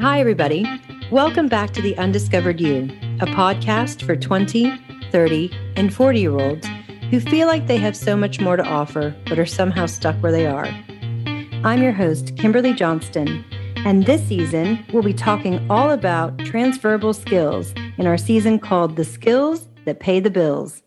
Hi, everybody. Welcome back to The Undiscovered You, a podcast for 20, 30, and 40 year olds who feel like they have so much more to offer, but are somehow stuck where they are. I'm your host, Kimberly Johnston, and this season we'll be talking all about transferable skills in our season called The Skills That Pay the Bills.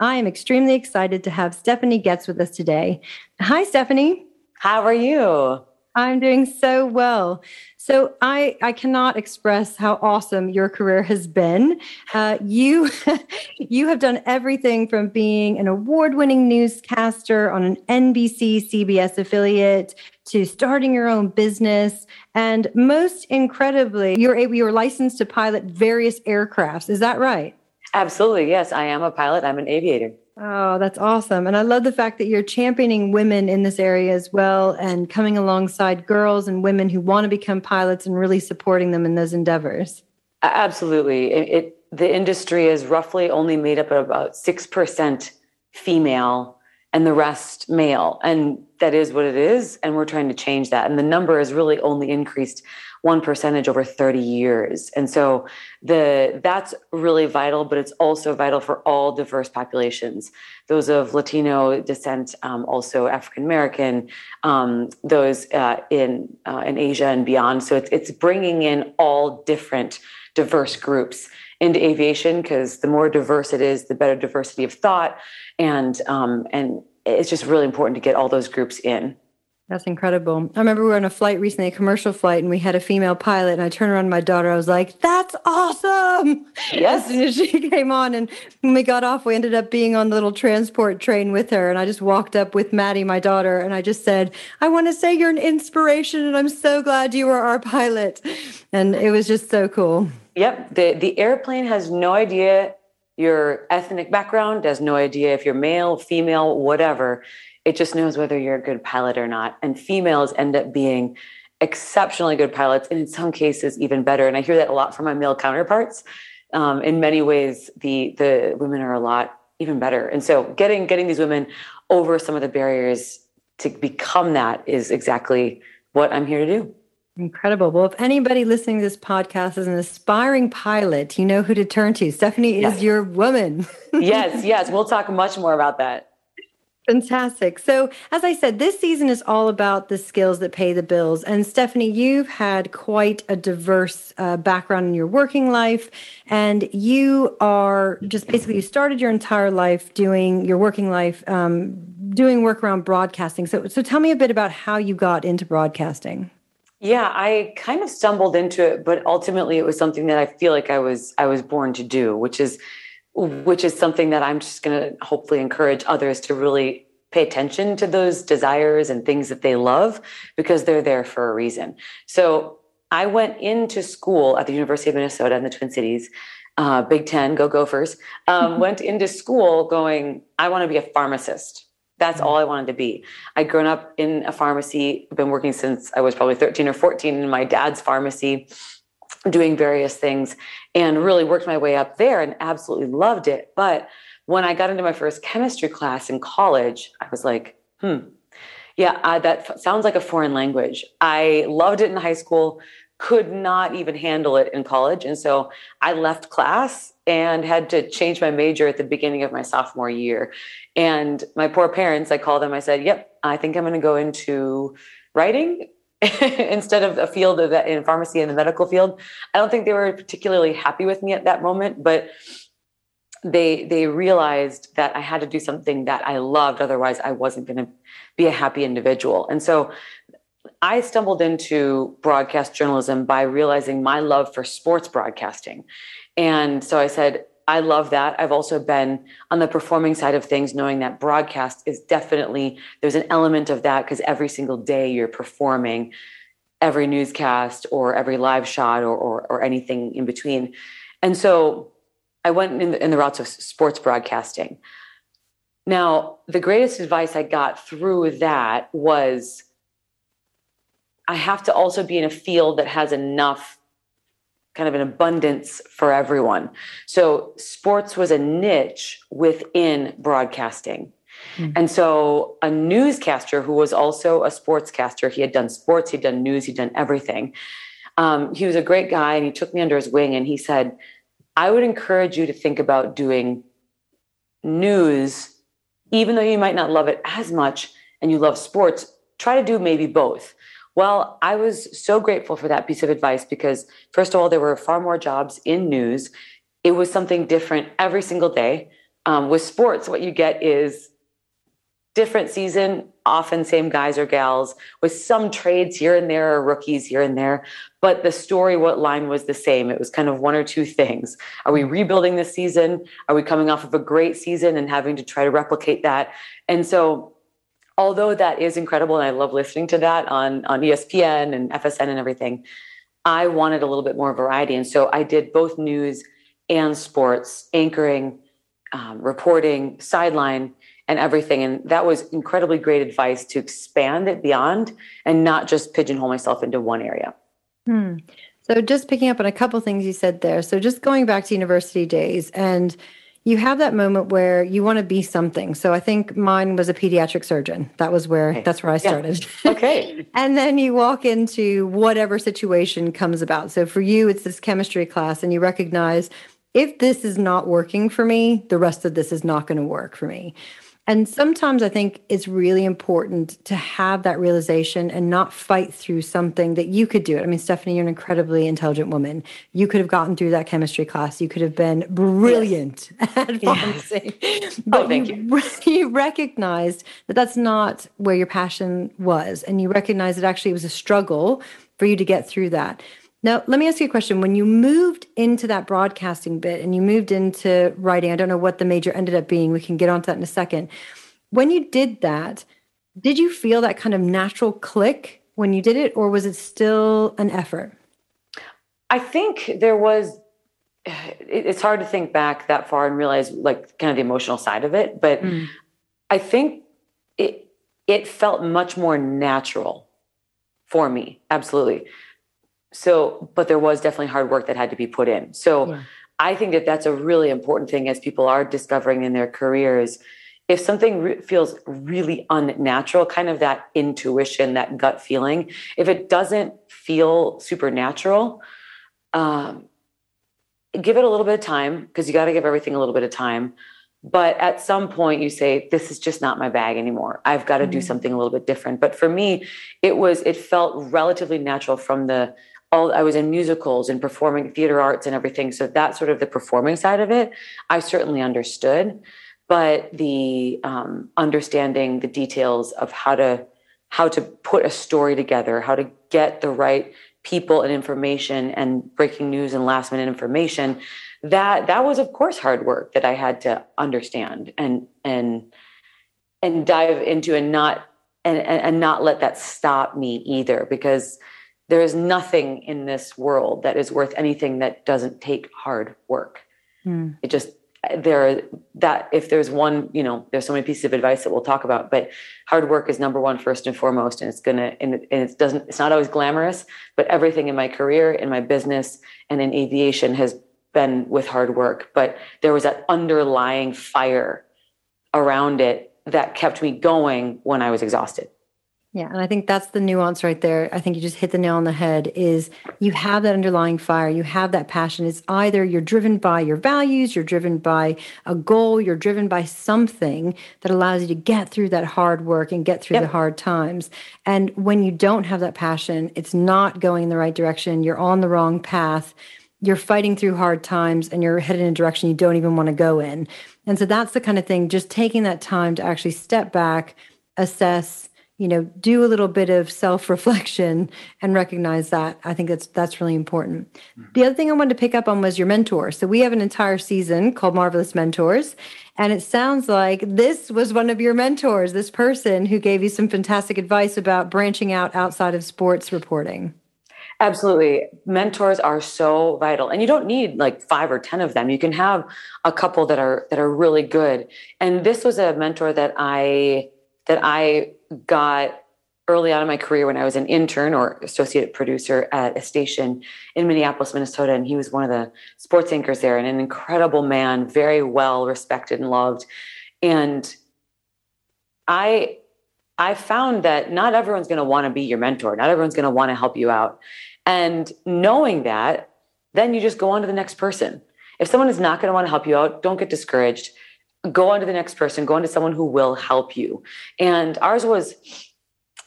I am extremely excited to have Stephanie Goetz with us today. Hi, Stephanie. How are you? I'm doing so well. So I I cannot express how awesome your career has been. Uh, you you have done everything from being an award-winning newscaster on an NBC CBS affiliate to starting your own business, and most incredibly, you're able you're licensed to pilot various aircrafts. Is that right? Absolutely, yes. I am a pilot. I'm an aviator. Oh, that's awesome. And I love the fact that you're championing women in this area as well and coming alongside girls and women who want to become pilots and really supporting them in those endeavors. Absolutely. It, it the industry is roughly only made up of about 6% female and the rest male. And that is what it is. And we're trying to change that. And the number has really only increased one percentage over 30 years. And so the that's really vital, but it's also vital for all diverse populations. Those of Latino descent, um, also African American, um, those uh, in uh, in Asia and beyond. So it's it's bringing in all different diverse groups into aviation because the more diverse it is, the better diversity of thought, and um, and it's just really important to get all those groups in. That's incredible. I remember we were on a flight recently, a commercial flight, and we had a female pilot. And I turned around to my daughter. I was like, "That's awesome!" Yes. As soon as she came on, and when we got off, we ended up being on the little transport train with her. And I just walked up with Maddie, my daughter, and I just said, "I want to say you're an inspiration, and I'm so glad you were our pilot." And it was just so cool. Yep. the The airplane has no idea your ethnic background, has no idea if you're male, female, whatever it just knows whether you're a good pilot or not. And females end up being exceptionally good pilots, and in some cases, even better. And I hear that a lot from my male counterparts. Um, in many ways, the the women are a lot even better. And so, getting getting these women over some of the barriers to become that is exactly what I'm here to do. Incredible. Well, if anybody listening to this podcast is an aspiring pilot, you know who to turn to. Stephanie yes. is your woman. yes, yes. We'll talk much more about that. Fantastic. So, as I said, this season is all about the skills that pay the bills. And Stephanie, you've had quite a diverse uh, background in your working life, and you are just basically you started your entire life doing your working life um, doing work around broadcasting. So, so tell me a bit about how you got into broadcasting. Yeah, I kind of stumbled into it, but ultimately it was something that I feel like I was I was born to do, which is which is something that I'm just going to hopefully encourage others to really pay attention to those desires and things that they love because they're there for a reason. So I went into school at the University of Minnesota in the Twin Cities, uh, Big Ten, go Gophers. Um, went into school going, I want to be a pharmacist. That's all I wanted to be. I'd grown up in a pharmacy, been working since I was probably 13 or 14 in my dad's pharmacy doing various things and really worked my way up there and absolutely loved it. But when I got into my first chemistry class in college, I was like, hmm, yeah, I, that f- sounds like a foreign language. I loved it in high school, could not even handle it in college. And so I left class and had to change my major at the beginning of my sophomore year. And my poor parents, I called them, I said, yep, I think I'm going to go into writing instead of a field of in pharmacy in the medical field. I don't think they were particularly happy with me at that moment, but they they realized that I had to do something that I loved, otherwise I wasn't going to be a happy individual. And so I stumbled into broadcast journalism by realizing my love for sports broadcasting. And so I said, I love that. I've also been on the performing side of things, knowing that broadcast is definitely, there's an element of that because every single day you're performing every newscast or every live shot or, or, or anything in between. And so I went in the, in the routes of sports broadcasting. Now, the greatest advice I got through that was I have to also be in a field that has enough kind of an abundance for everyone. So sports was a niche within broadcasting. Mm-hmm. And so a newscaster who was also a sportscaster, he had done sports, he'd done news, he'd done everything. Um, he was a great guy and he took me under his wing and he said, I would encourage you to think about doing news, even though you might not love it as much and you love sports, try to do maybe both. Well, I was so grateful for that piece of advice because, first of all, there were far more jobs in news. It was something different every single day. Um, with sports, what you get is different season, often same guys or gals, with some trades here and there or rookies here and there. But the story, what line was the same? It was kind of one or two things. Are we rebuilding this season? Are we coming off of a great season and having to try to replicate that? And so although that is incredible and I love listening to that on, on ESPN and FSN and everything, I wanted a little bit more variety. And so I did both news and sports, anchoring, um, reporting, sideline, and everything. And that was incredibly great advice to expand it beyond and not just pigeonhole myself into one area. Hmm. So, just picking up on a couple things you said there. So, just going back to university days and you have that moment where you want to be something. So I think mine was a pediatric surgeon. That was where okay. that's where I started. Yeah. Okay. and then you walk into whatever situation comes about. So for you it's this chemistry class and you recognize if this is not working for me, the rest of this is not going to work for me. And sometimes I think it's really important to have that realization and not fight through something that you could do it. I mean, Stephanie, you're an incredibly intelligent woman. You could have gotten through that chemistry class. You could have been brilliant yes. at pharmacy. Yes. But oh, thank you. You, you recognized that that's not where your passion was. And you recognized that actually it was a struggle for you to get through that. Now, let me ask you a question. When you moved into that broadcasting bit and you moved into writing, I don't know what the major ended up being. We can get onto that in a second. When you did that, did you feel that kind of natural click when you did it, or was it still an effort? I think there was. It's hard to think back that far and realize like kind of the emotional side of it, but mm. I think it it felt much more natural for me. Absolutely so but there was definitely hard work that had to be put in so yeah. i think that that's a really important thing as people are discovering in their careers if something re- feels really unnatural kind of that intuition that gut feeling if it doesn't feel supernatural um, give it a little bit of time because you got to give everything a little bit of time but at some point you say this is just not my bag anymore i've got to mm-hmm. do something a little bit different but for me it was it felt relatively natural from the all I was in musicals and performing theater arts and everything. So that's sort of the performing side of it, I certainly understood. But the um, understanding the details of how to how to put a story together, how to get the right people and information and breaking news and last minute information, that that was of course hard work that I had to understand and and and dive into and not and, and not let that stop me either because there is nothing in this world that is worth anything that doesn't take hard work. Mm. It just there that if there's one, you know, there's so many pieces of advice that we'll talk about, but hard work is number one first and foremost, and it's gonna and it, and it doesn't it's not always glamorous, but everything in my career, in my business, and in aviation has been with hard work. But there was that underlying fire around it that kept me going when I was exhausted. Yeah, and I think that's the nuance right there. I think you just hit the nail on the head is you have that underlying fire, you have that passion. It's either you're driven by your values, you're driven by a goal, you're driven by something that allows you to get through that hard work and get through yep. the hard times. And when you don't have that passion, it's not going in the right direction, you're on the wrong path. You're fighting through hard times and you're headed in a direction you don't even want to go in. And so that's the kind of thing, just taking that time to actually step back, assess, you know do a little bit of self-reflection and recognize that i think that's that's really important mm-hmm. the other thing i wanted to pick up on was your mentor so we have an entire season called marvelous mentors and it sounds like this was one of your mentors this person who gave you some fantastic advice about branching out outside of sports reporting Absolutely. Mentors are so vital. And you don't need like 5 or 10 of them. You can have a couple that are that are really good. And this was a mentor that I that I got early on in my career when I was an intern or associate producer at a station in Minneapolis, Minnesota. And he was one of the sports anchors there and an incredible man, very well respected and loved. And I I found that not everyone's going to want to be your mentor. Not everyone's going to want to help you out. And knowing that, then you just go on to the next person. If someone is not going to want to help you out, don't get discouraged. Go on to the next person, go on to someone who will help you. And ours was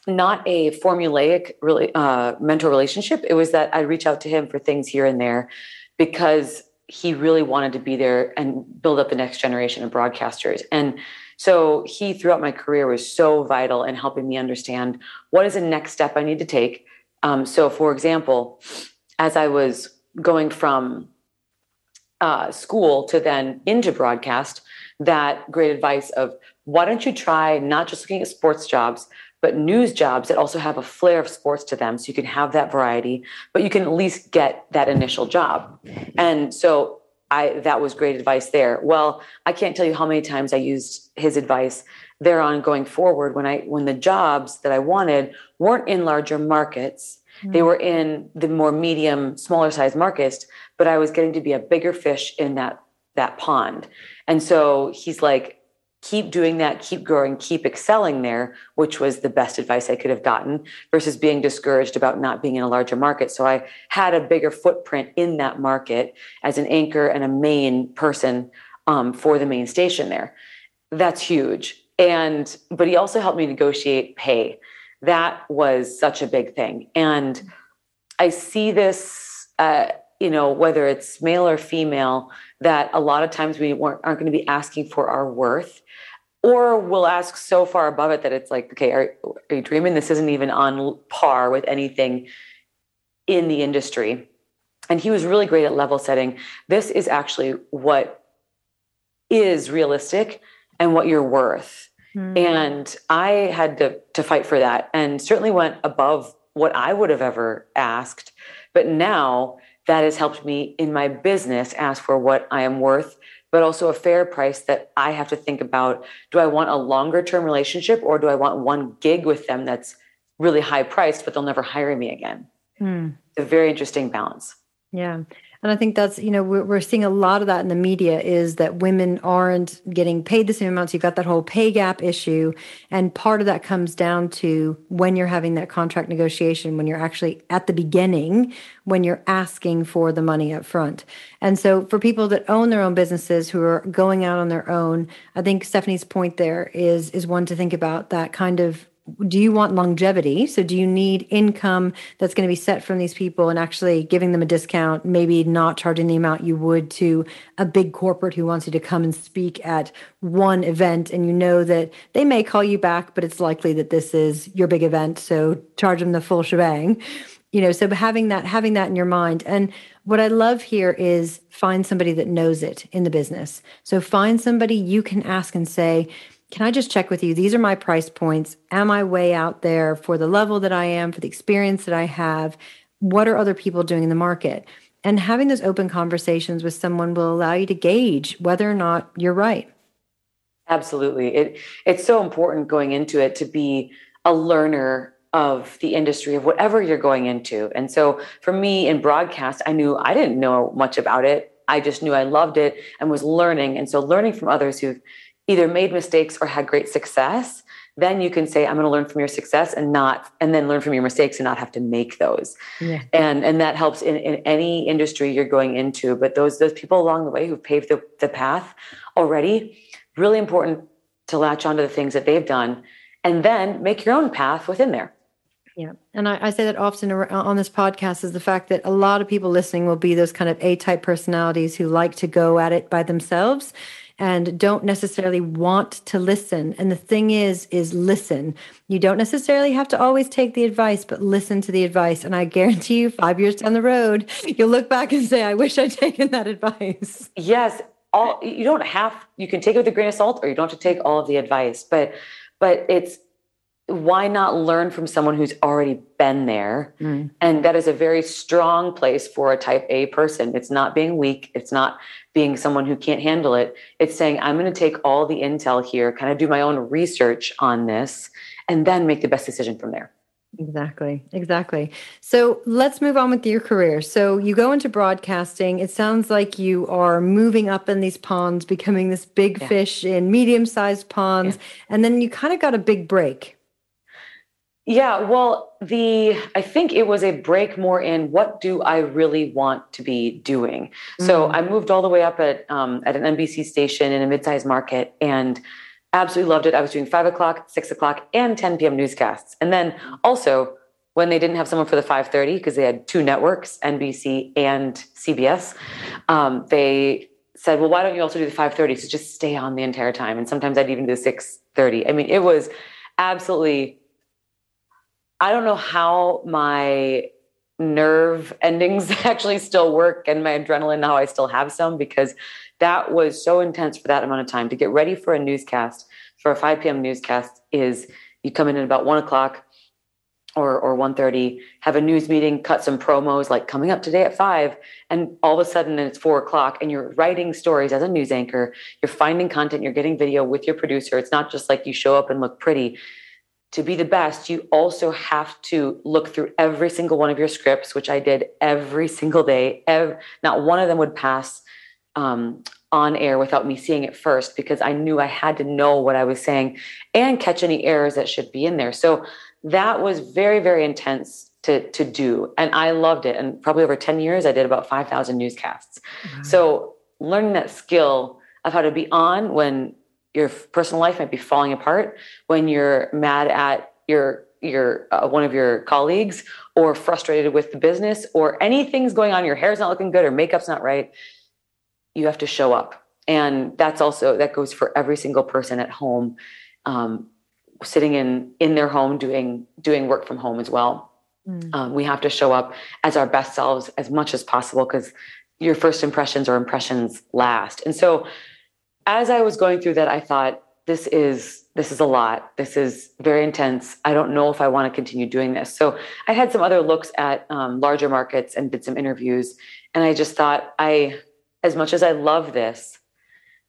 not a formulaic really uh, mentor relationship. It was that I'd reach out to him for things here and there because he really wanted to be there and build up the next generation of broadcasters. And so he, throughout my career, was so vital in helping me understand what is the next step I need to take. Um, so, for example, as I was going from uh, school to then into broadcast, that great advice of why don't you try not just looking at sports jobs, but news jobs that also have a flair of sports to them so you can have that variety but you can at least get that initial job and so I that was great advice there. Well, I can't tell you how many times I used his advice there on going forward when I when the jobs that I wanted weren't in larger markets. Mm-hmm. They were in the more medium, smaller size markets, but I was getting to be a bigger fish in that that pond. And so he's like, keep doing that, keep growing, keep excelling there, which was the best advice I could have gotten versus being discouraged about not being in a larger market. So I had a bigger footprint in that market as an anchor and a main person um, for the main station there. That's huge. And, but he also helped me negotiate pay. That was such a big thing. And I see this, uh, you know, whether it's male or female, that a lot of times we aren't going to be asking for our worth or we'll ask so far above it that it's like, okay, are, are you dreaming? This isn't even on par with anything in the industry. And he was really great at level setting. This is actually what is realistic and what you're worth. Mm. And I had to, to fight for that and certainly went above what I would have ever asked. But now that has helped me in my business ask for what I am worth but also a fair price that I have to think about do I want a longer term relationship or do I want one gig with them that's really high priced, but they'll never hire me again? Mm. It's a very interesting balance. Yeah. And I think that's, you know, we're, we're seeing a lot of that in the media is that women aren't getting paid the same amounts you've got that whole pay gap issue. And part of that comes down to when you're having that contract negotiation, when you're actually at the beginning, when you're asking for the money up front. And so for people that own their own businesses who are going out on their own, I think Stephanie's point there is, is one to think about that kind of do you want longevity? So, do you need income that's going to be set from these people and actually giving them a discount, maybe not charging the amount you would to a big corporate who wants you to come and speak at one event? And you know that they may call you back, but it's likely that this is your big event. So, charge them the full shebang. You know, so having that, having that in your mind. And what I love here is find somebody that knows it in the business. So, find somebody you can ask and say, can I just check with you? These are my price points. Am I way out there for the level that I am, for the experience that I have? What are other people doing in the market? And having those open conversations with someone will allow you to gauge whether or not you're right. Absolutely. It it's so important going into it to be a learner of the industry of whatever you're going into. And so for me in broadcast, I knew I didn't know much about it. I just knew I loved it and was learning. And so learning from others who've either made mistakes or had great success, then you can say, I'm going to learn from your success and not, and then learn from your mistakes and not have to make those. Yeah. And, and that helps in, in any industry you're going into. But those, those people along the way who've paved the, the path already, really important to latch onto the things that they've done and then make your own path within there. Yeah. And I, I, say that often on this podcast is the fact that a lot of people listening will be those kind of A type personalities who like to go at it by themselves and don't necessarily want to listen. And the thing is, is listen. You don't necessarily have to always take the advice, but listen to the advice. And I guarantee you, five years down the road, you'll look back and say, I wish I'd taken that advice. Yes. All you don't have, you can take it with a grain of salt or you don't have to take all of the advice, but but it's why not learn from someone who's already been there? Mm. And that is a very strong place for a type A person. It's not being weak, it's not being someone who can't handle it. It's saying, I'm going to take all the intel here, kind of do my own research on this, and then make the best decision from there. Exactly, exactly. So let's move on with your career. So you go into broadcasting. It sounds like you are moving up in these ponds, becoming this big yeah. fish in medium sized ponds. Yeah. And then you kind of got a big break Yeah, well, the I think it was a break more in what do I really want to be doing. Mm-hmm. So. I moved all the way up at um, at an NBC station in a mid-sized market and absolutely loved it. I was doing five o'clock, six o'clock, and 10 p.m. newscasts. And then also when they didn't have someone for the 5:30 because they had two networks, NBC and CBS, um, they said, "Well, why don't you also do the 5:30? So just stay on the entire time." And sometimes I'd even do the 6:30. I mean, it was absolutely. I don't know how my nerve endings actually still work and my adrenaline how I still have some because that was so intense for that amount of time. To get ready for a newscast for a 5 p.m. newscast is you come in at about one o'clock or or 1.30 have a news meeting cut some promos like coming up today at 5 and all of a sudden it's 4 o'clock and you're writing stories as a news anchor. You're finding content you're getting video with your producer. It's not just like you show up and look pretty to be the best you also have to look through every single one of your scripts which i did every single day every, not one of them would pass um, on air without me seeing it first because I knew I had to know what I was saying and catch any errors that should be in there. So that was very, very intense to, to do. And I loved it. And probably over 10 years, I did about 5,000 newscasts. Mm-hmm. So learning that skill of how to be on when your personal life might be falling apart, when you're mad at your your uh, one of your colleagues or frustrated with the business or anything's going on your hair's not looking good or makeup's not right you have to show up. And that's also that goes for every single person at home um, sitting in in their home doing doing work from home as well. Mm. um, we have to show up as our best selves as much as possible because your first impressions or impressions last. And so as i was going through that i thought this is this is a lot this is very intense i don't know if i want to continue doing this so i had some other looks at um, larger markets and did some interviews and i just thought i as much as I love this,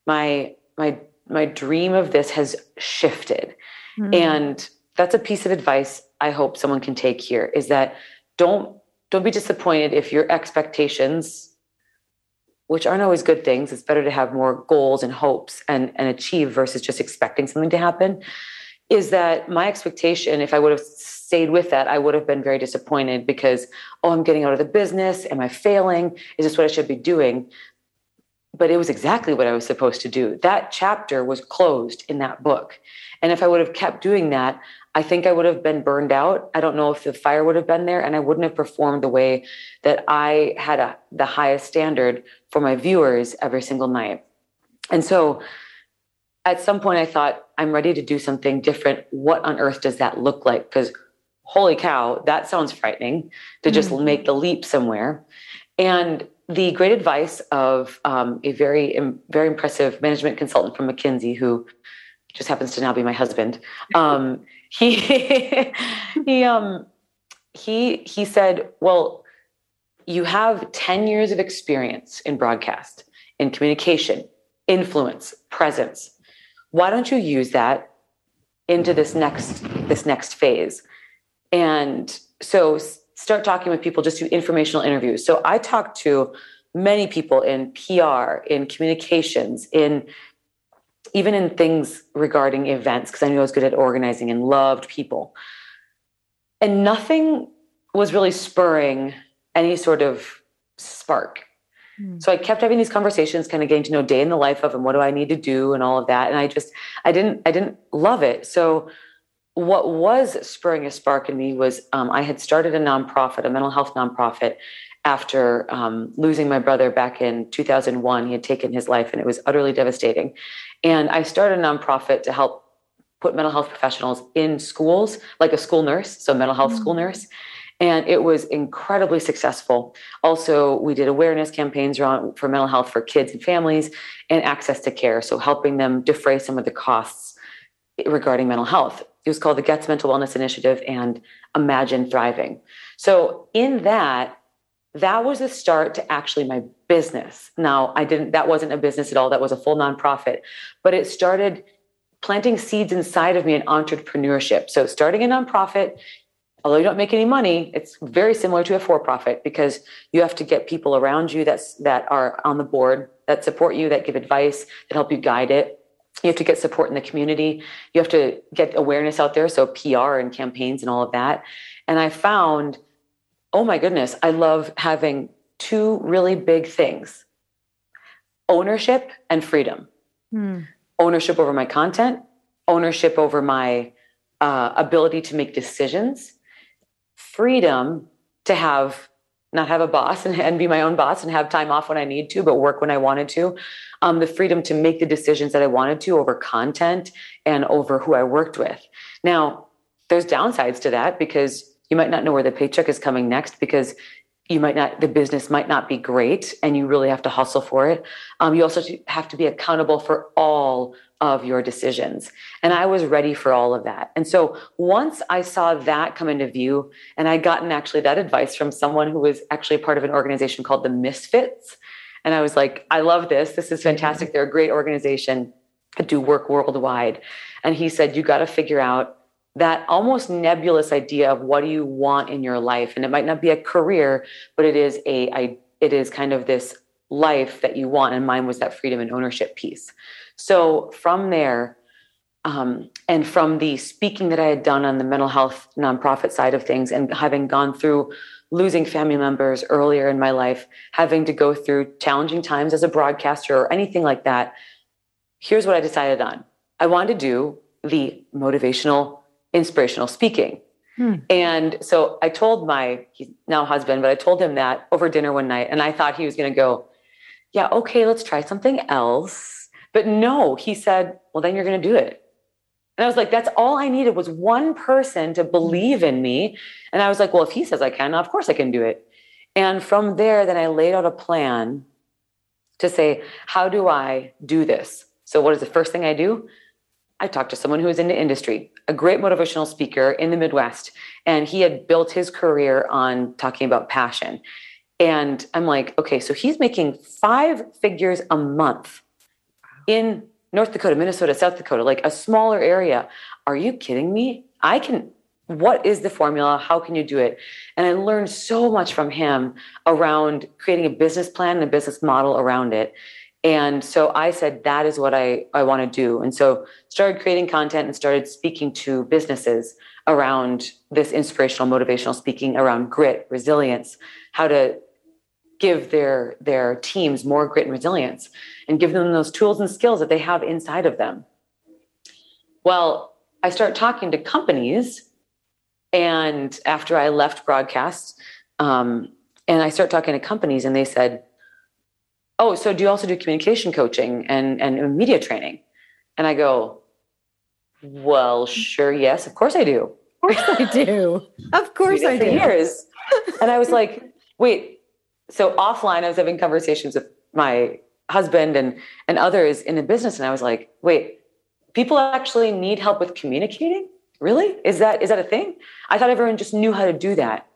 my my my dream of this has shifted. Mm-hmm. And that's a piece of advice I hope someone can take here is that don't don't be disappointed if your expectations which aren't always good things. It's better to have more goals and hopes and and achieve versus just expecting something to happen. Is that my expectation if i would have stayed with that i would have been very disappointed because oh i'm getting out of the business. Am i failing? Is this what i should be doing? But it was exactly what I was supposed to do. That chapter was closed in that book. And if I would have kept doing that, I think I would have been burned out. I don't know if the fire would have been there and I wouldn't have performed the way that I had a, the highest standard for my viewers every single night. And so at some point I thought, I'm ready to do something different. What on earth does that look like? Because holy cow, that sounds frightening to just mm-hmm. make the leap somewhere. And the great advice of um, a very, very impressive management consultant from McKinsey, who just happens to now be my husband. Um, he he um, he he said, "Well, you have ten years of experience in broadcast, in communication, influence, presence. Why don't you use that into this next this next phase?" And so start talking with people, just do informational interviews. So I talked to many people in PR, in communications, in even in things regarding events, because I knew I was good at organizing and loved people. And nothing was really spurring any sort of spark. Hmm. So I kept having these conversations, kind of getting to know day in the life of and what do I need to do and all of that. And I just I didn't I didn't love it. So what was spurring a spark in me was um, I had started a nonprofit, a mental health nonprofit, after um, losing my brother back in 2001. He had taken his life and it was utterly devastating. And I started a nonprofit to help put mental health professionals in schools, like a school nurse, so mental health mm-hmm. school nurse. And it was incredibly successful. Also, we did awareness campaigns around for mental health for kids and families and access to care. So helping them defray some of the costs regarding mental health. It was called the Goetz Mental Wellness Initiative and Imagine Thriving. So, in that, that was the start to actually my business. Now, I didn't, that wasn't a business at all. That was a full nonprofit, but it started planting seeds inside of me in entrepreneurship. So, starting a nonprofit, although you don't make any money, it's very similar to a for profit because you have to get people around you that's, that are on the board, that support you, that give advice, that help you guide it. you have to get support in the community. You have to get awareness out there. So PR and campaigns and all of that. And I found, oh my goodness, I love having two really big things ownership and freedom. Hmm. Ownership over my content, ownership over my uh, ability to make decisions, freedom to have not have a boss and, and, be my own boss and have time off when I need to, but work when I wanted to. Um, the freedom to make the decisions that I wanted to over content and over who I worked with. Now, there's downsides to that because you might not know where the paycheck is coming next because you might not the business might not be great and you really have to hustle for it. Um, you also have to be accountable for all of your decisions. And i was ready for all of that. And so once i saw that come into view and i'd gotten actually that advice from someone who was actually part of an organization called the misfits. And i was like i love this. This is fantastic. They're a great organization that do work worldwide. And he said you got to figure out that almost nebulous idea of what do you want in your life? And it might not be a career but it is a I, it is kind of this life that you want. And mine was that freedom and ownership piece. So from there um, and from the speaking that i had done on the mental health nonprofit side of things and having gone through losing family members earlier in my life having to go through challenging times as a broadcaster or anything like that here's what i decided on. I wanted to do the motivational inspirational speaking. Hmm. And so I told my now husband, but I told him that over dinner one night, and I thought he was going to go, "Yeah, okay, let's try something else." But no, he said, "Well, then you're going to do it." And I was like, "That's all I needed was one person to believe in me." And I was like, "Well, if he says I can, of course I can do it." And from there, then I laid out a plan to say, "How do I do this?" So, what is the first thing I do? I talked to someone who was in the industry, a great motivational speaker in the Midwest, and he had built his career on talking about passion. And I'm like, okay, so he's making five figures a month in North Dakota, Minnesota, South Dakota, like a smaller area. Are you kidding me? I can, what is the formula? How can you do it? And I learned so much from him around creating a business plan and a business model around it. And so I said, that is what I, I want to do. And so started creating content and started speaking to businesses around this inspirational, motivational speaking around grit, resilience, how to give their, their teams more grit and resilience and give them those tools and skills that they have inside of them. Well, I start talking to companies and after I left broadcast, um, and I start talking to companies and they said, oh, so do you also do communication coaching and, and media training? And I go, well, sure, yes, of course I do. Of course I do. Of course I do. Years. and I was like, wait. So offline, I was having conversations with my husband and and others in the business, and I was like, wait, people actually need help with communicating? Really? Is that is that a thing? I thought everyone just knew how to do that.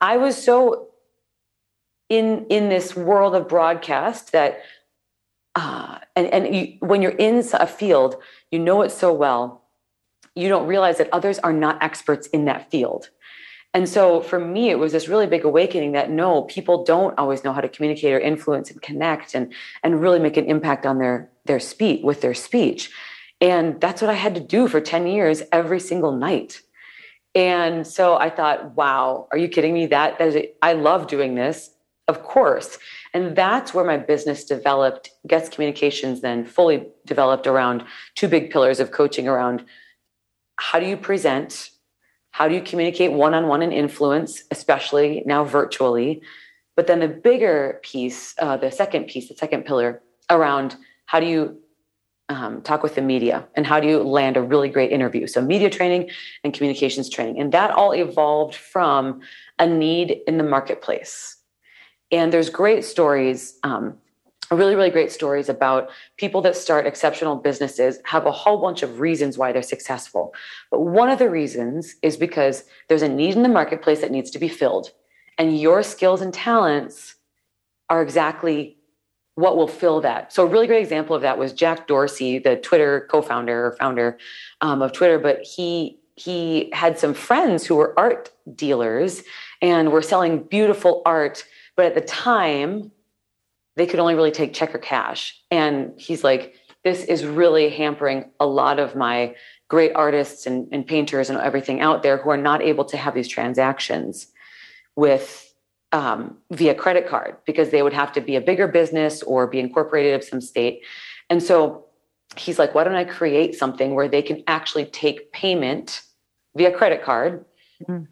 I was so in in this world of broadcast that uh, and and you, when you're in a field, you know it so well, you don't realize that others are not experts in that field. And so for me, it was this really big awakening that no, people don't always know how to communicate or influence and connect and and really make an impact on their their speech with their speech. And that's what I had to do for 10 years every single night. And so I thought, wow, are you kidding me? That, that is, I love doing this. Of course. And that's where my business developed. Goetz Communications then fully developed around two big pillars of coaching around how do you present? How do you communicate one on one and influence, especially now virtually? But then the bigger piece, uh, the second piece, the second pillar around how do you um, talk with the media and how do you land a really great interview? So, media training and communications training. And that all evolved from a need in the marketplace and there's great stories, um, really, really great stories about people that start exceptional businesses have a whole bunch of reasons why they're successful. But one of the reasons is because there's a need in the marketplace that needs to be filled. And your skills and talents are exactly what will fill that. So a really great example of that was Jack Dorsey, the Twitter co-founder or founder um, of Twitter. But he he had some friends who were art dealers and were selling beautiful art but at the time, they could only really take check or cash. And he's like, this is really hampering a lot of my great artists and, and painters and everything out there who are not able to have these transactions with um, via credit card because they would have to be a bigger business or be incorporated of some state. And so he's like, why don't I create something where they can actually take payment via credit card? Mm.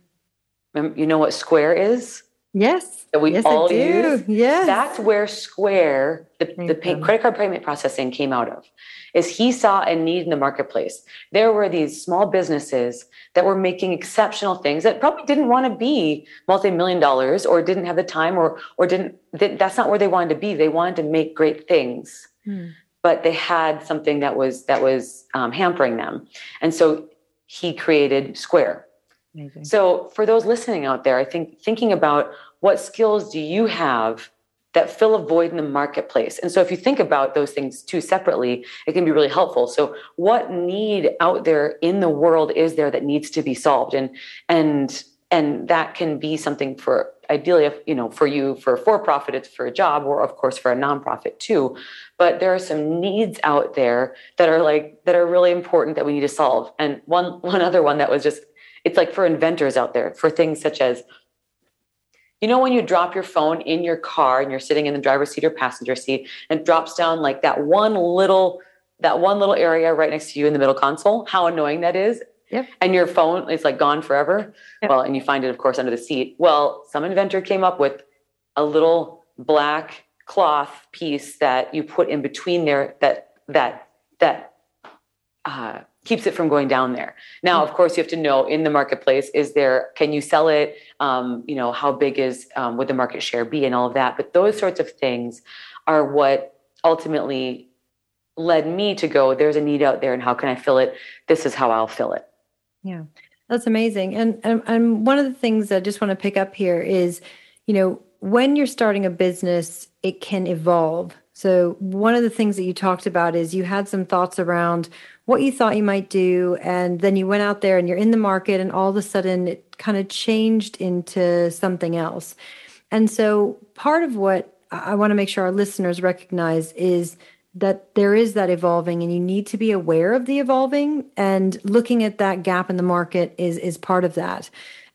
You know what Square is? Yes. That we yes, all use. Yes. That's where Square, the, the pay, credit card payment processing came out of. Is he saw a need in the marketplace. There were these small businesses that were making exceptional things that probably didn't want to be multi-million dollars or didn't have the time or or didn't that's not where they wanted to be. They wanted to make great things. Hmm. But they had something that was that was um, hampering them. And so he created Square Amazing. So, for those listening out there, I think thinking about what skills do you have that fill a void in the marketplace? And so, if you think about those things too separately, it can be really helpful. So, what need out there in the world is there that needs to be solved? And and and that can be something for ideally if you know for you for for profit it's for a job or of course for a nonprofit too but there are some needs out there that are like that are really important that we need to solve and one one other one that was just it's like for inventors out there for things such as you know when you drop your phone in your car and you're sitting in the driver's seat or passenger seat and it drops down like that one little that one little area right next to you in the middle console how annoying that is Yep. And your phone is like gone forever. Yep. Well, and you find it, of course, under the seat. Well, some inventor came up with a little black cloth piece that you put in between there that that that uh, keeps it from going down there. Now, of course, you have to know in the marketplace, is there, can you sell it? Um, you know, how big is, um, would the market share be and all of that? But those sorts of things are what ultimately led me to go, there's a need out there and how can I fill it? This is how I'll fill it. Yeah, that's amazing. And, and, and one of the things I just want to pick up here is, you know, when you're starting a business, it can evolve. So, one of the things that you talked about is you had some thoughts around what you thought you might do. And then you went out there and you're in the market, and all of a sudden it kind of changed into something else. And so, part of what I want to make sure our listeners recognize is that there is that evolving and you need to be aware of the evolving and looking at that gap in the market is is part of that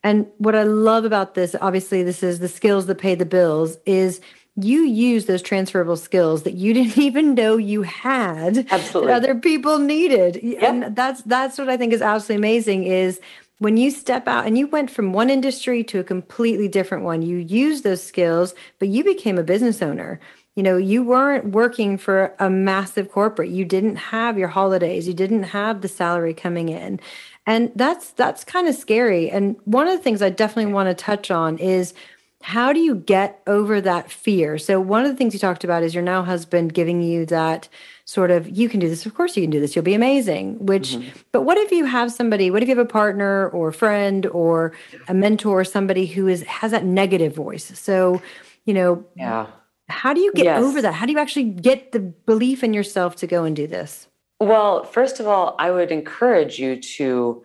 and what i love about this obviously this is the skills that pay the bills is you use those transferable skills that you didn't even know you had absolutely. that other people needed. Yep. and that's that's what i think is absolutely amazing is when you step out and you went from one industry to a completely different one you use those skills but you became a business owner. You know you weren't working for a massive corporate. You didn't have your holidays. You didn't have the salary coming in. And that's that's kind of scary. And one of the things i definitely want to touch on is how do you get over that fear? So, one of the things you talked about is your now husband giving you that sort of, you can do this. Of course, you can do this. You'll be amazing. Which, mm-hmm. but what if you have somebody, what if you have a partner or a friend or a mentor, somebody who is, has that negative voice? So, you know, yeah. How do you get yes. over that? How do you actually get the belief in yourself to go and do this? Well, first of all, I would encourage you to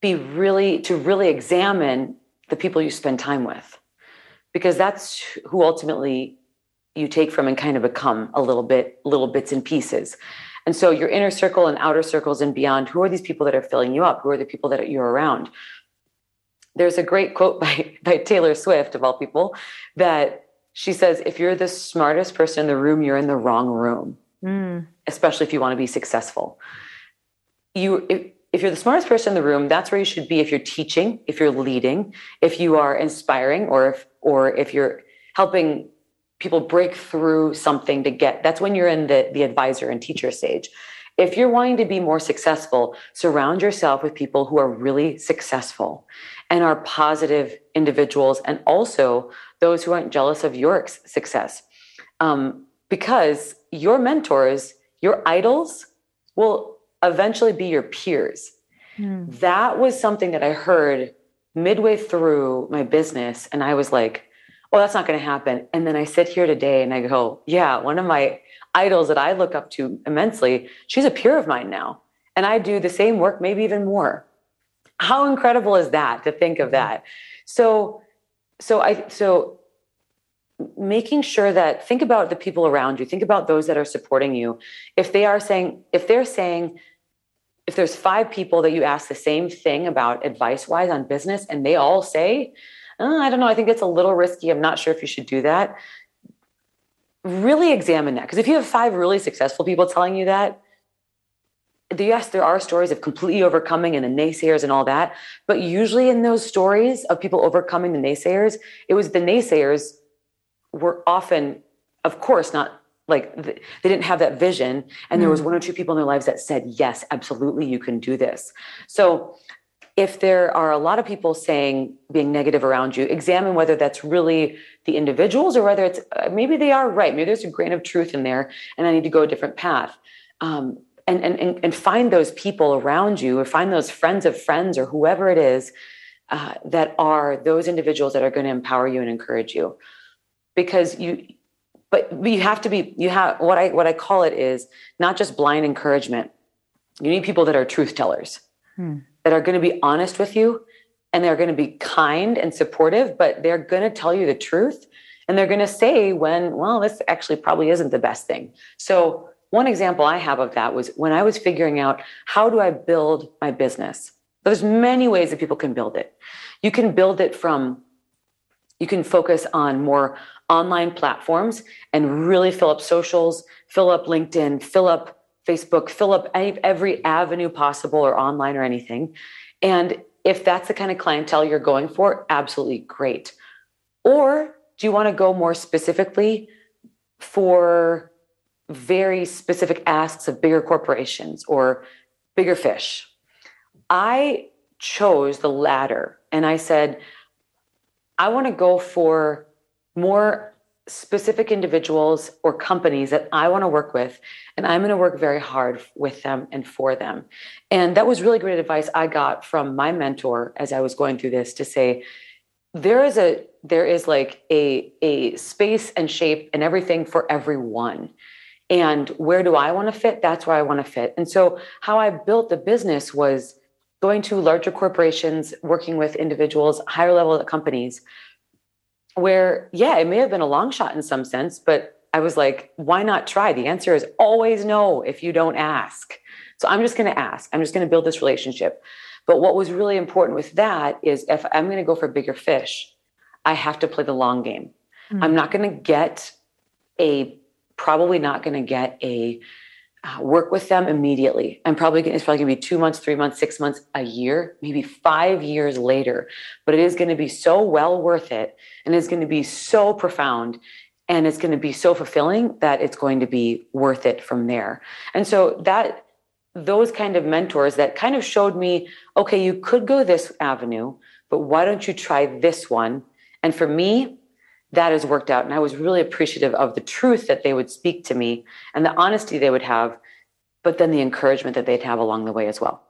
be really, to really examine the people you spend time with because that's who ultimately you take from and kind of become a little bit little bits and pieces. And so your inner circle and outer circles and beyond who are these people that are filling you up? Who are the people that you're around? There's a great quote by, by taylor swift of all people that she says if you're the smartest person in the room you're in the wrong room. Mm. especially if you want to be successful. You if, if you're the smartest person in the room, that's where you should be if you're teaching, if you're leading, if you are inspiring, or if or if you're helping people break through something to get that's when you're in the, the advisor and teacher stage. If you're wanting to be more successful, surround yourself with people who are really successful and are positive individuals, and also those who aren't jealous of your success. Um, because your mentors, your idols, will eventually be your peers. Mm. That was something that I heard midway through my business. And I was like, oh, that's not going to happen. And then I sit here today and I go, yeah, one of my idols that I look up to immensely, she's a peer of mine now. And I do the same work, maybe even more. How incredible is that to think of that? So, so I, so making sure that think about the people around you think about those that are supporting you. If they are saying if they're saying if there's five people that you ask the same thing about advice wise on business and they all say oh, i don't know i think it's a little risky i'm not sure if you should do that really examine that. Because if you have five really successful people telling you that yes there are stories of completely overcoming and the naysayers and all that but usually in those stories of people overcoming the naysayers it was the naysayers were often of course not like they didn't have that vision. And there was mm. one or two people in their lives that said yes absolutely you can do this. So if there are a lot of people saying being negative around you examine whether that's really the individuals or whether it's uh, maybe they are right. Maybe there's a grain of truth in there and i need to go a different path. Um, and, and, and find those people around you or find those friends of friends or whoever it is uh, that are those individuals that are going to empower you and encourage you because you but you have to be you have what i what i call it is not just blind encouragement. You need people that are truth tellers hmm. that are going to be honest with you and they're going to be kind and supportive but they're going to tell you the truth and they're going to say when well this actually probably isn't the best thing. So one example i have of that was when i was figuring out how do i build my business. There's many ways that people can build it. You can build it from you can focus on more online platforms and really fill up socials, fill up LinkedIn, fill up Facebook, fill up every avenue possible or online or anything. And if that's the kind of clientele you're going for, absolutely great. Or do you want to go more specifically for very specific asks of bigger corporations or bigger fish? I chose the latter and I said, I want to go for more specific individuals or companies that I want to work with, and I'm going to work very hard with them and for them. And that was really great advice I got from my mentor as I was going through this to say, there is a there is like a a space and shape and everything for everyone. And where do i want to fit? That's where i want to fit. And so how i built the business was going to larger corporations working with individuals higher level companies where, yeah, it may have been a long shot in some sense, but I was like, why not try? The answer is always no if you don't ask. So I'm just going to ask. I'm just going to build this relationship. But what was really important with that is if I'm going to go for bigger fish, I have to play the long game. Mm-hmm. I'm not going to get a, probably not going to get a, Uh, work with them immediately. I'm probably it's probably going to be two months, three months, six months, a year, maybe five years later. But it is going to be so well worth it, and it's going to be so profound, and it's going to be so fulfilling that it's going to be worth it from there. And so that those kind of mentors that kind of showed me, okay, you could go this avenue, but why don't you try this one? And for me, that has worked out. And I was really appreciative of the truth that they would speak to me and the honesty they would have, but then the encouragement that they'd have along the way as well.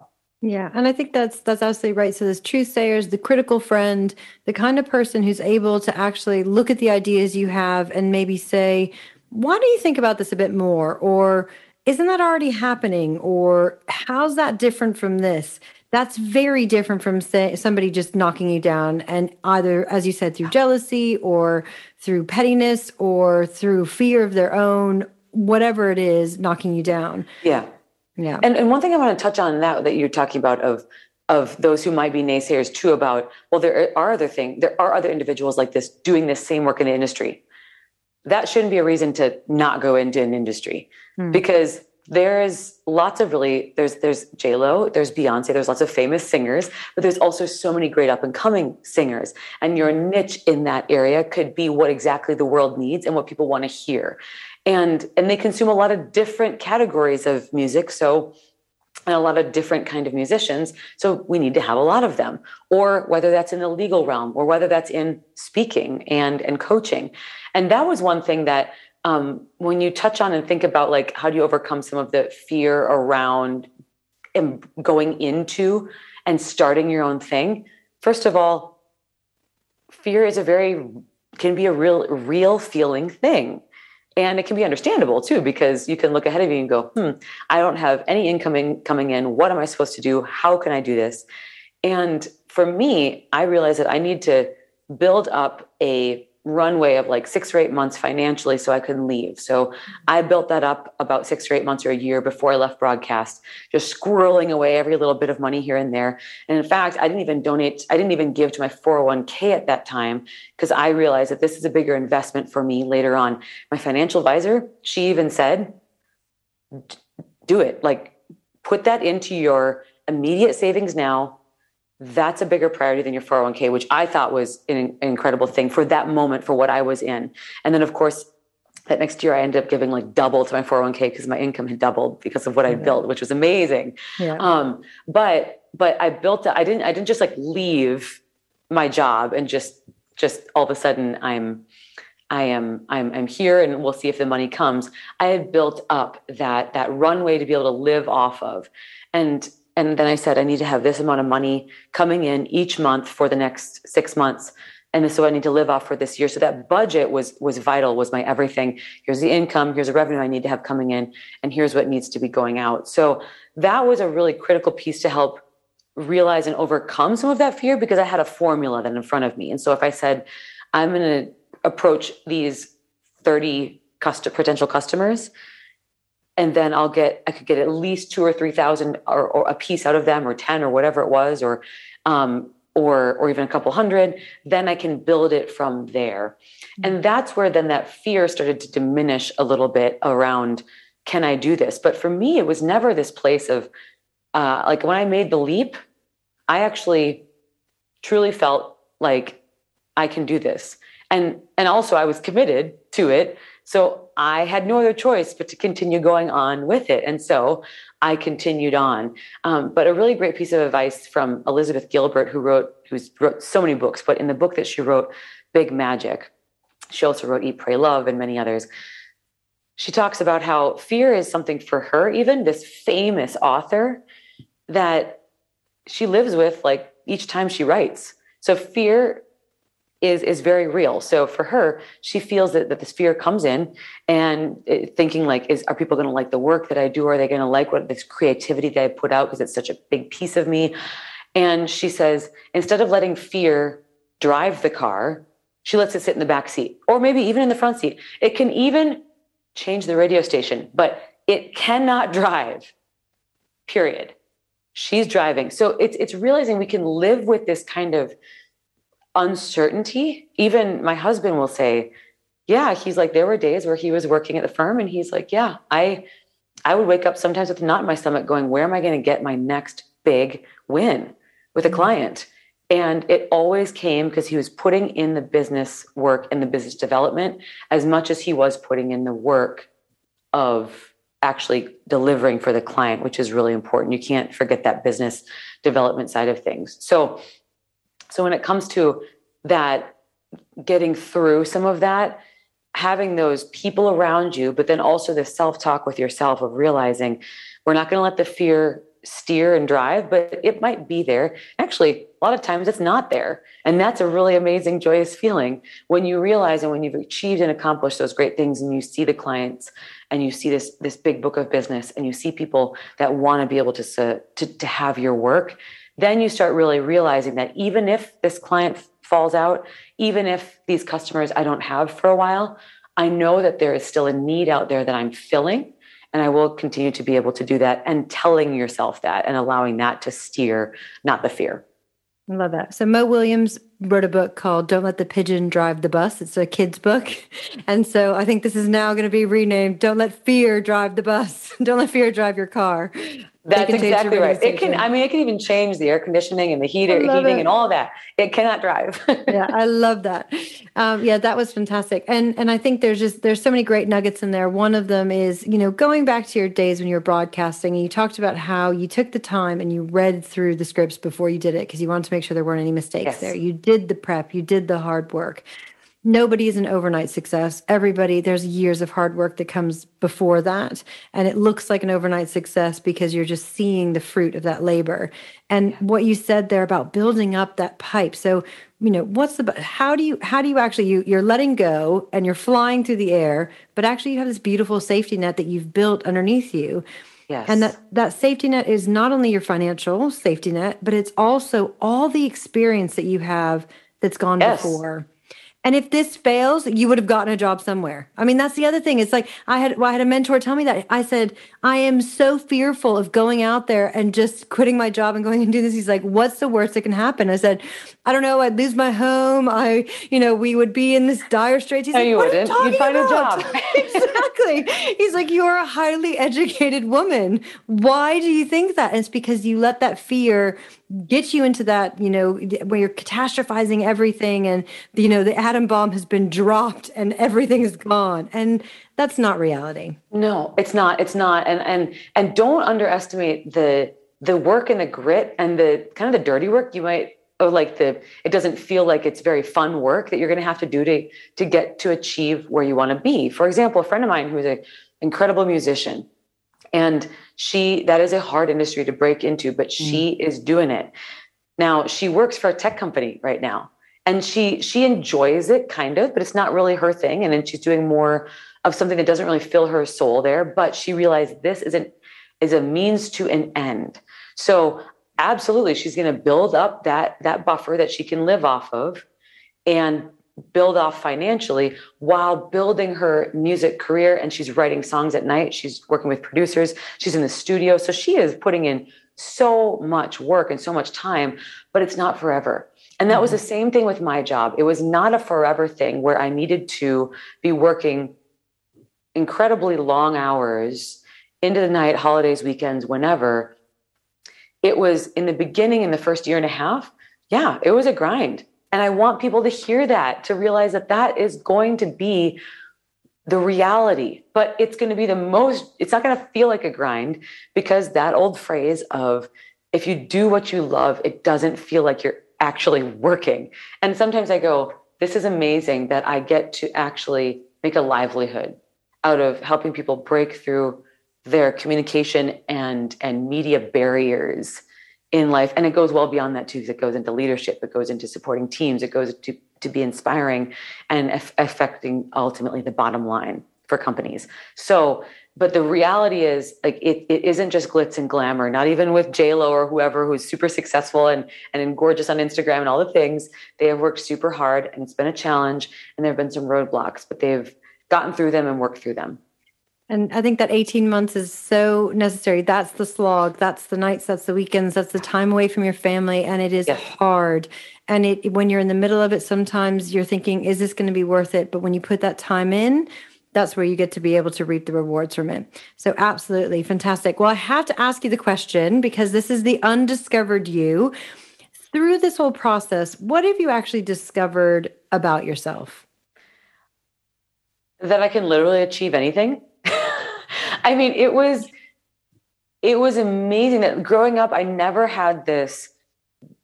Yeah, and I think that's that's absolutely right. So there's truth sayers, the critical friend, the kind of person who's able to actually look at the ideas you have and maybe say, "Why do you think about this a bit more?" or "Isn't that already happening?" or "How's that different from this?" That's very different from say, somebody just knocking you down and either as you said through jealousy or through pettiness or through fear of their own whatever it is knocking you down. Yeah. Yeah. And, and one thing i want to touch on that that you're talking about of of those who might be naysayers too about well there are other things there are other individuals like this doing this same work in the industry. That shouldn't be a reason to not go into an industry hmm. because there's lots of really there's there's J Lo, there's Beyonce, there's lots of famous singers, but there's also so many great up and coming singers. And your niche in that area could be what exactly the world needs and what people want to hear. And and they consume a lot of different categories of music. So and a lot of different kind of musicians so we need to have a lot of them or whether that's in the legal realm or whether that's in speaking and and coaching and that was one thing that um, when you touch on and think about like how do you overcome some of the fear around going into and starting your own thing? First of all fear is a very can be a real real feeling thing. And it can be understandable too because you can look ahead of you and go hmm i don't have any income coming in. What am i supposed to do? How can i do this? And for me i realized that i need to build up a runway of like six or eight months financially so I couldn't leave. So mm-hmm. I built that up about six or eight months or a year before I left broadcast, just squirreling away every little bit of money here and there. And in fact, I didn't even donate, I didn't even give to my 401k at that time because I realized that this is a bigger investment for me later on. My financial advisor, she even said, do it. Like put that into your immediate savings now that's a bigger priority than your 401k, which I thought was an, incredible thing for that moment for what I was in. And then, of course, that next year I ended up giving like double to my 401k because my income had doubled because of what I built, which was amazing. Yeah. Um, but but I built I didn't I didn't just like leave my job and just just all of a sudden I'm I am I'm I'm here and we'll see if the money comes. I had built up that that runway to be able to live off of. And and then I said, I need to have this amount of money coming in each month for the next six months. And so I need to live off for this year. So that budget was was vital, was my everything. Here's the income, here's the revenue I need to have coming in, and here's what needs to be going out. So that was a really critical piece to help realize and overcome some of that fear because I had a formula then in front of me. And so if I said, I'm gonna approach these 30 custom, potential customers and then I'll get I could get at least two or three thousand or, or a piece out of them, or ten, or whatever it was, or um, or or even a couple hundred. Then I can build it from there, and mm-hmm. that's where then that fear started to diminish a little bit around can I do this? But for me, it was never this place of uh, like when I made the leap, I actually truly felt like I can do this, and and also I was committed to it. So I had no other choice but to continue going on with it. And so I continued on. Um, but a really great piece of advice from Elizabeth Gilbert, who wrote, who's wrote so many books, but in the book that she wrote, Big Magic, she also wrote Eat, Pray, Love, and many others. She talks about how fear is something for her, even this famous author, that she lives with like each time she writes. So fear is is very real. So for her, she feels that, that this fear comes in and uh, thinking like, is are people going to like the work that I do? Are they going to like what this creativity that I put out because it's such a big piece of me? And she says instead of letting fear drive the car, she lets it sit in the back seat or maybe even in the front seat. It can even change the radio station, but it cannot drive. Period. She's driving. So it's it's realizing we can live with this kind of uncertainty. Even my husband will say, yeah, he's like, there were days where he was working at the firm and he's like, yeah, I, I would wake up sometimes with a knot in my stomach going, where am I going to get my next big win with a mm-hmm. client? And it always came because he was putting in the business work and the business development as much as he was putting in the work of actually delivering for the client, which is really important. You can't forget that business development side of things. So so when it comes to that, getting through some of that, having those people around you, but then also the self talk with yourself of realizing we're not going to let the fear steer and drive, but it might be there. Actually, a lot of times it's not there. And that's a really amazing, joyous feeling when you realize and when you've achieved and accomplished those great things and you see the clients and you see this, this big book of business and you see people that want to be able to, to, to have your work then you start really realizing that even if this client falls out, even if these customers I don't have for a while, I know that there is still a need out there that I'm filling. And I will continue to be able to do that and telling yourself that and allowing that to steer, not the fear. I love that. So Mo Willems wrote a book called Don't Let the Pigeon Drive the Bus. It's a kid's book. And so I think this is now going to be renamed Don't Let Fear Drive the Bus. Don't let fear drive your car. That's exactly right. It can. I mean, it can even change the air conditioning and the heater, heating, it. and all that. It cannot drive. yeah, I love that. Um, yeah, that was fantastic. And and I think there's just there's so many great nuggets in there. One of them is you know going back to your days when you were broadcasting, and you talked about how you took the time and you read through the scripts before you did it because you wanted to make sure there weren't any mistakes yes. there. You did the prep, you did the hard work nobody is an overnight success. Everybody, there's years of hard work that comes before that. And it looks like an overnight success because you're just seeing the fruit of that labor. And yeah. what you said there about building up that pipe. So, you know, what's the, how do you, how do you actually, you, you're letting go and you're flying through the air, but actually you have this beautiful safety net that you've built underneath you. Yes. And that, that safety net is not only your financial safety net, but it's also all the experience that you have that's gone yes. before And if this fails, you would have gotten a job somewhere. I mean, that's the other thing. It's like I had well, I had a mentor tell me that. I said, I am so fearful of going out there and just quitting my job and going and doing this. He's like, What's the worst that can happen? I said, I don't know, I'd lose my home. I, you know, we would be in this dire straits. He's no, like, you wouldn't. You would find about? a job. exactly. He's like, You're a highly educated woman. Why do you think that? And it's because you let that fear get you into that, you know, where you're catastrophizing everything and, you know, the atom bomb has been dropped and everything is gone. And that's not reality. No, it's not. It's not. And, and, and don't underestimate the, the work and the grit and the kind of the dirty work you might or like the it doesn't feel like it's very fun work that you're going to have to do to to get to achieve where you want to be for example a friend of mine who's an incredible musician and she, that is a hard industry to break into, but she mm. is doing it. Now she works for a tech company right now and she, she enjoys it kind of, but it's not really her thing. And then she's doing more of something that doesn't really fill her soul there, but she realized this is an, is a means to an end. So absolutely. She's going to build up that, that buffer that she can live off of and build off financially while building her music career. And she's writing songs at night. She's working with producers. She's in the studio. So she is putting in so much work and so much time but it's not forever. And that was the mm-hmm. same thing with my job. It was not a forever thing where i needed to be working incredibly long hours into the night holidays weekends whenever it was in the beginning in the first year and a half yeah it was a grind and I want people to hear that, to realize that that is going to be the reality, but it's going to be the most, it's not going to feel like a grind because that old phrase of if you do what you love, it doesn't feel like you're actually working. And sometimes I go, this is amazing that I get to actually make a livelihood out of helping people break through their communication and and media barriers in life. And it goes well beyond that too because it goes into leadership it goes into supporting teams it goes to to be inspiring and affecting ultimately the bottom line for companies. So but the reality is like it, it isn't just glitz and glamour not even with j-lo or whoever who's super successful and and gorgeous on instagram and all the things. They have worked super hard and it's been a challenge and there have been some roadblocks but they've gotten through them and worked through them and I think that 18 months is so necessary. That's the slog. That's the nights. That's the weekends. That's the time away from your family. And it is yes. hard. And it, when you're in the middle of it, sometimes you're thinking, is this going to be worth it? But when you put that time in, that's where you get to be able to reap the rewards from it. So, absolutely fantastic. Well, I have to ask you the question because this is the undiscovered you. Through this whole process, what have you actually discovered about yourself? That I can literally achieve anything. I mean, it was it was amazing that growing up, I never had this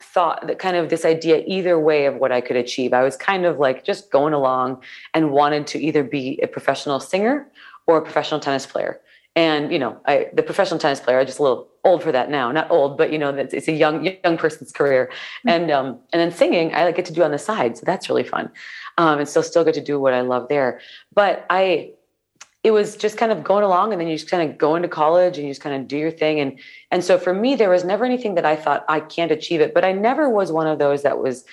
thought that kind of this idea either way of what I could achieve. I was kind of like just going along and wanted to either be a professional singer or a professional tennis player. And you know, I, the professional tennis player, I'm just a little old for that now. Not old, but you know, it's a young young person's career. Mm-hmm. And um, and then singing, I like get to do on the side, so that's really fun. Um, and still still get to do what I love there. But I it was just kind of going along and then you just kind of go into college and you just kind of do your thing. And and so for me there was never anything that i thought i can't achieve it but i never was one of those that was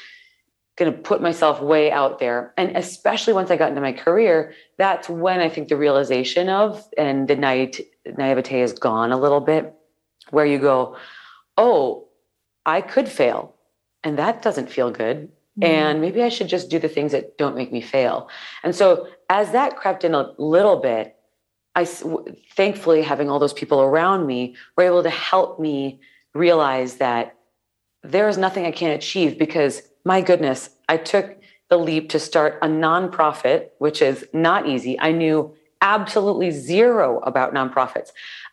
going to put myself way out there. And especially once i got into my career that's when i think the realization of and the naivete is gone a little bit where you go oh i could fail and that doesn't feel good Mm-hmm. And maybe I should just do the things that don't make me fail. And so as that crept in a little bit, I thankfully having all those people around me were able to help me realize that there is nothing I can't achieve because my goodness, I took the leap to start a nonprofit, which is not easy. I knew absolutely zero about nonprofits.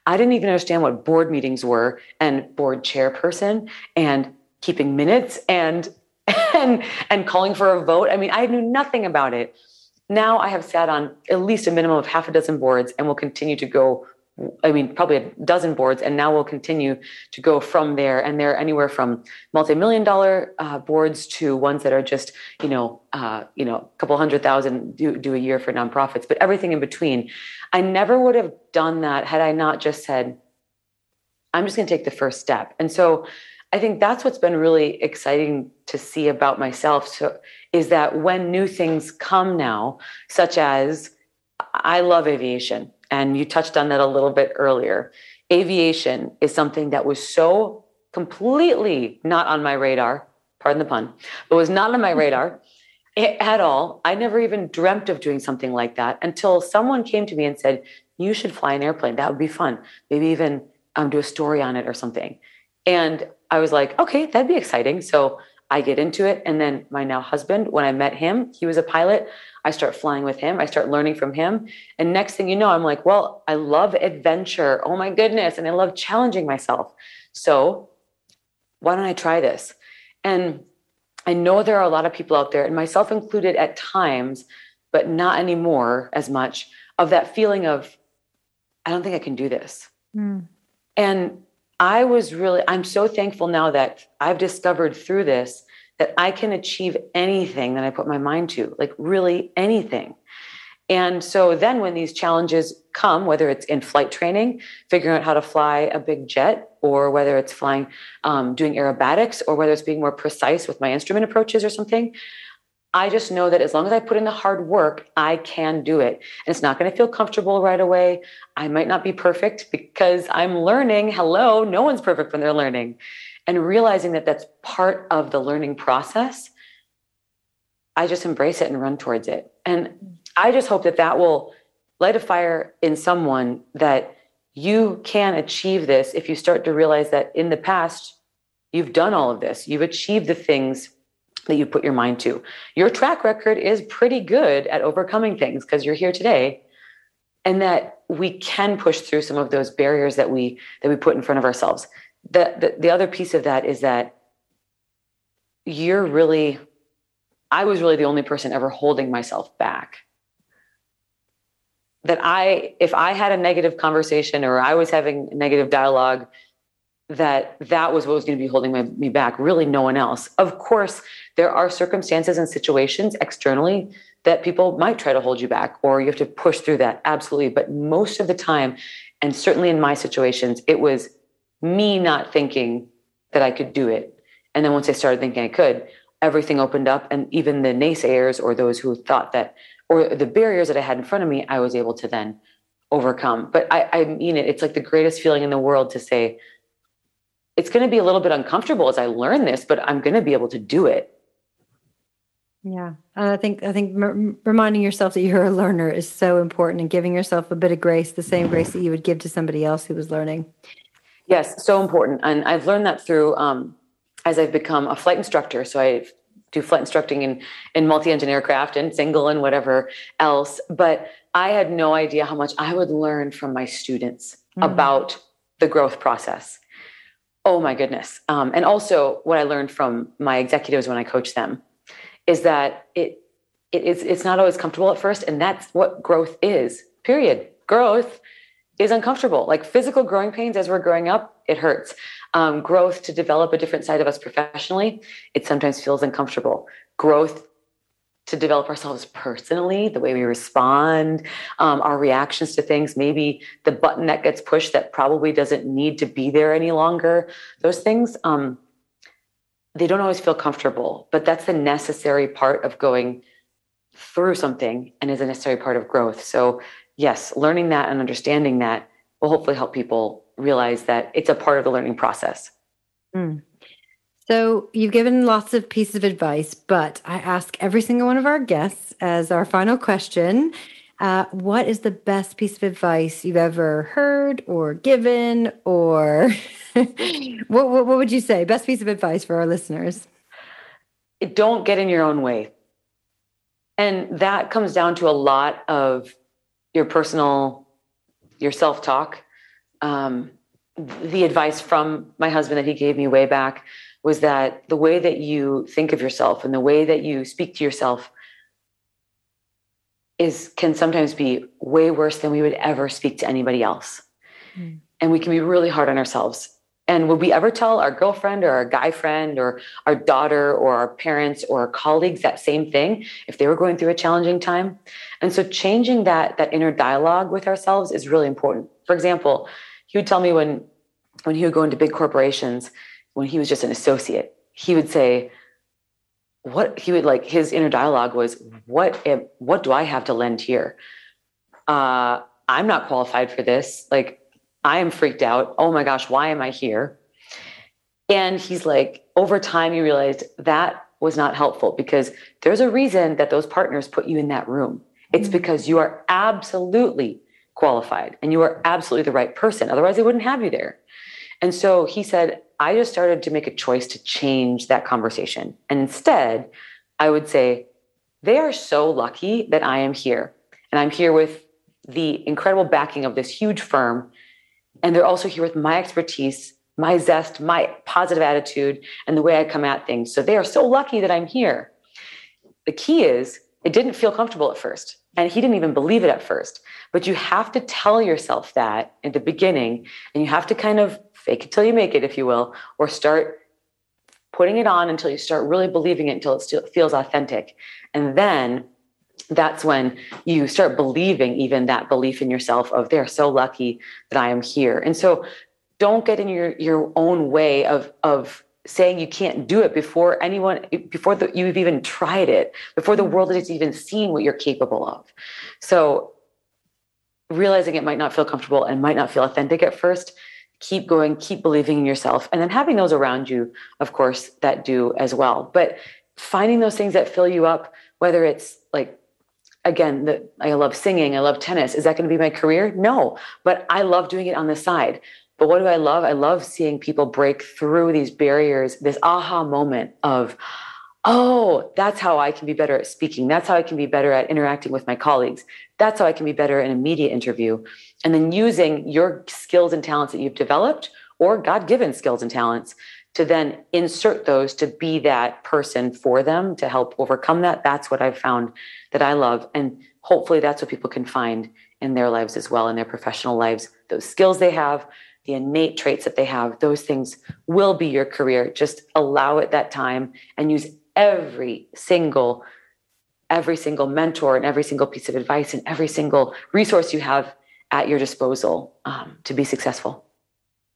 I didn't even understand what board meetings were and board chairperson and keeping minutes and and and calling for a vote. I mean, I knew nothing about it. Now I have sat on at least a minimum of half a dozen boards and will continue to go I mean, probably a dozen boards, and now we'll continue to go from there. And they're anywhere from multi-million dollar uh, boards to ones that are just, you know, uh, you know, a couple hundred thousand do, do a year for nonprofits, but everything in between. I never would have done that had I not just said, "I'm just going to take the first step." And so, I think that's what's been really exciting to see about myself. So is that when new things come now, such as I love aviation, and you touched on that a little bit earlier. Aviation is something that was so completely not on my radar, pardon the pun, but was not on my radar at all. I never even dreamt of doing something like that until someone came to me and said, You should fly an airplane. That would be fun. Maybe even um, do a story on it or something. And I was like, Okay, that'd be exciting. So I get into it. And then my now husband, when I met him, he was a pilot. I start flying with him. I start learning from him. And next thing you know, I'm like, well, I love adventure. Oh my goodness. And I love challenging myself. So why don't I try this? And I know there are a lot of people out there, and myself included at times, but not anymore as much, of that feeling of, I don't think I can do this. Mm. And I was really, I'm so thankful now that I've discovered through this that I can achieve anything that I put my mind to, like really anything. And so then when these challenges come, whether it's in flight training, figuring out how to fly a big jet, or whether it's flying, um, doing aerobatics, or whether it's being more precise with my instrument approaches or something, I just know that as long as I put in the hard work, I can do it. And it's not going to feel comfortable right away. I might not be perfect because I'm learning. Hello, no one's perfect when they're learning. And realizing that that's part of the learning process, I just embrace it and run towards it. And I just hope that that will light a fire in someone that you can achieve this if you start to realize that in the past, you've done all of this, you've achieved the things that you put your mind to. Your track record is pretty good at overcoming things because you're here today and that we can push through some of those barriers that we that we put in front of ourselves. The, the, the other piece of that is that you're really I was really the only person ever holding myself back. That I if I had a negative conversation or I was having negative dialogue that that was what was going to be holding my, me back really no one else of course there are circumstances and situations externally that people might try to hold you back or you have to push through that absolutely. But most of the time and certainly in my situations it was me not thinking that i could do it. And then once i started thinking i could everything opened up and even the naysayers or those who thought that or the barriers that i had in front of me i was able to then overcome. But i, I mean it. It's like the greatest feeling in the world to say it's going to be a little bit uncomfortable as I learn this, but I'm going to be able to do it. Yeah, and I think I think m- reminding yourself that you're a learner is so important, and giving yourself a bit of grace, the same grace that you would give to somebody else who was learning. Yes, so important, and I've learned that through um, as I've become a flight instructor. So I do flight instructing in in multi-engine aircraft and single and whatever else. But I had no idea how much I would learn from my students mm. about the growth process Oh my goodness. Um, and also what I learned from my executives when I coach them is that it, it is, it's not always comfortable at first. And that's what growth is, period. Growth is uncomfortable. Like physical growing pains as we're growing up, it hurts. Um, growth to develop a different side of us professionally, it sometimes feels uncomfortable. Growth to develop ourselves personally, the way we respond, um, our reactions to things, maybe the button that gets pushed that probably doesn't need to be there any longer. Those things, um, they don't always feel comfortable, but that's the necessary part of going through something and is a necessary part of growth. So, yes, learning that and understanding that will hopefully help people realize that it's a part of the learning process. Mm. So you've given lots of pieces of advice, but I ask every single one of our guests as our final question uh, what is the best piece of advice you've ever heard or given, or what, what, what would you say? Best piece of advice for our listeners? Don't get in your own way. And that comes down to a lot of your personal, your self talk. Um, the advice from my husband that he gave me way back was that the way that you think of yourself and the way that you speak to yourself is can sometimes be way worse than we would ever speak to anybody else. Mm. And we can be really hard on ourselves. And would we ever tell our girlfriend or our guy friend or our daughter or our parents or our colleagues that same thing if they were going through a challenging time? And so changing that that inner dialogue with ourselves is really important. For example, he would tell me when when he would go into big corporations when he was just an associate, he would say, what he would like his inner dialogue was what am, what do i have to lend here? Uh i'm not qualified for this. Like i am freaked out. Oh my gosh why am i here? And he's like over time you realized that was not helpful because there's a reason that those partners put you in that room. It's mm-hmm. because you are absolutely qualified and you are absolutely the right person. Otherwise they wouldn't have you there. And so he said I just started to make a choice to change that conversation. And instead, I would say, they are so lucky that I am here. And I'm here with the incredible backing of this huge firm. And they're also here with my expertise, my zest, my positive attitude, and the way I come at things. So they are so lucky that I'm here. The key is, it didn't feel comfortable at first. And he didn't even believe it at first. But you have to tell yourself that in the beginning, and you have to kind of fake it till you make it, if you will, or start putting it on until you start really believing it until it still feels authentic. And then that's when you start believing even that belief in yourself of they're so lucky that I am here. And so don't get in your your own way of of saying you can't do it before anyone before the, you've even tried it before the mm-hmm. world has even seen what you're capable of so realizing it might not feel comfortable and might not feel authentic at first keep going, keep believing in yourself, and then having those around you, of course, that do as well. But finding those things that fill you up, whether it's like, again, the, I love singing, I love tennis. Is that going to be my career? No, but I love doing it on the side. But what do I love? I love seeing people break through these barriers, this aha moment of, oh, that's how I can be better at speaking. That's how I can be better at interacting with my colleagues. That's how I can be better in a media interview and then using your skills and talents that you've developed or God given skills and talents to then insert those to be that person for them to help overcome that. That's what I've found that I love. And hopefully that's what people can find in their lives as well, in their professional lives. Those skills they have, the innate traits that they have, those things will be your career. Just allow it that time and use every single every single mentor and every single piece of advice and every single resource you have at your disposal um, to be successful.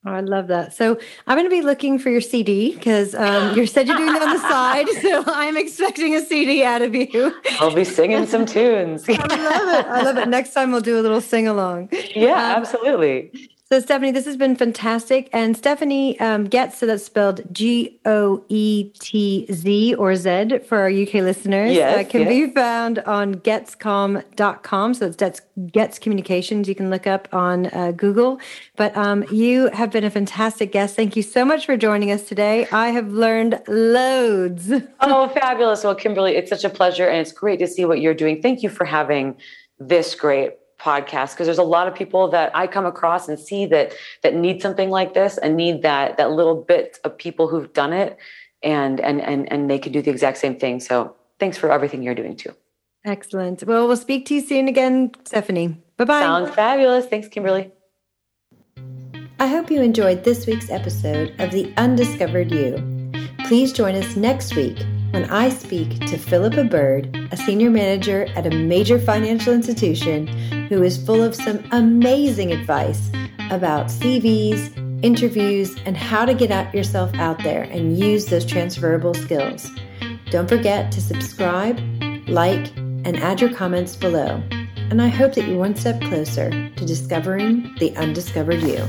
Oh, I love that. So I'm going to be looking for your CD because um, you said you're doing it on the side. So I'm expecting a CD out of you. I'll be singing some tunes. I love it. I love it. Next time we'll do a little sing along. Yeah, um, absolutely. So, Stephanie, this has been fantastic. And Stephanie um, Goetz, so that's spelled G O E T Z or Z for our UK listeners, yes, uh, can yes. be found on goetzcom.com. So, it's Goetz Communications. You can look up on uh, Google. But um, you have been a fantastic guest. Thank you so much for joining us today. I have learned loads. oh, fabulous. Well, Kimberly, it's such a pleasure. And it's great to see what you're doing. Thank you for having this great podcast because there's a lot of people that I come across and see that that need something like this and need that that little bit of people who've done it and and and and they can do the exact same thing. So thanks for everything you're doing too. Excellent. Well, we'll speak to you soon again, Stephanie. Bye bye. Sounds fabulous. Thanks, Kimberly. I hope you enjoyed this week's episode of The Undiscovered You. Please join us next week when I speak to Philippa Bird, a senior manager at a major financial institution who is full of some amazing advice about CVs, interviews, and how to get yourself out there and use those transferable skills. Don't forget to subscribe, like, and add your comments below. And I hope that you're one step closer to discovering the undiscovered you.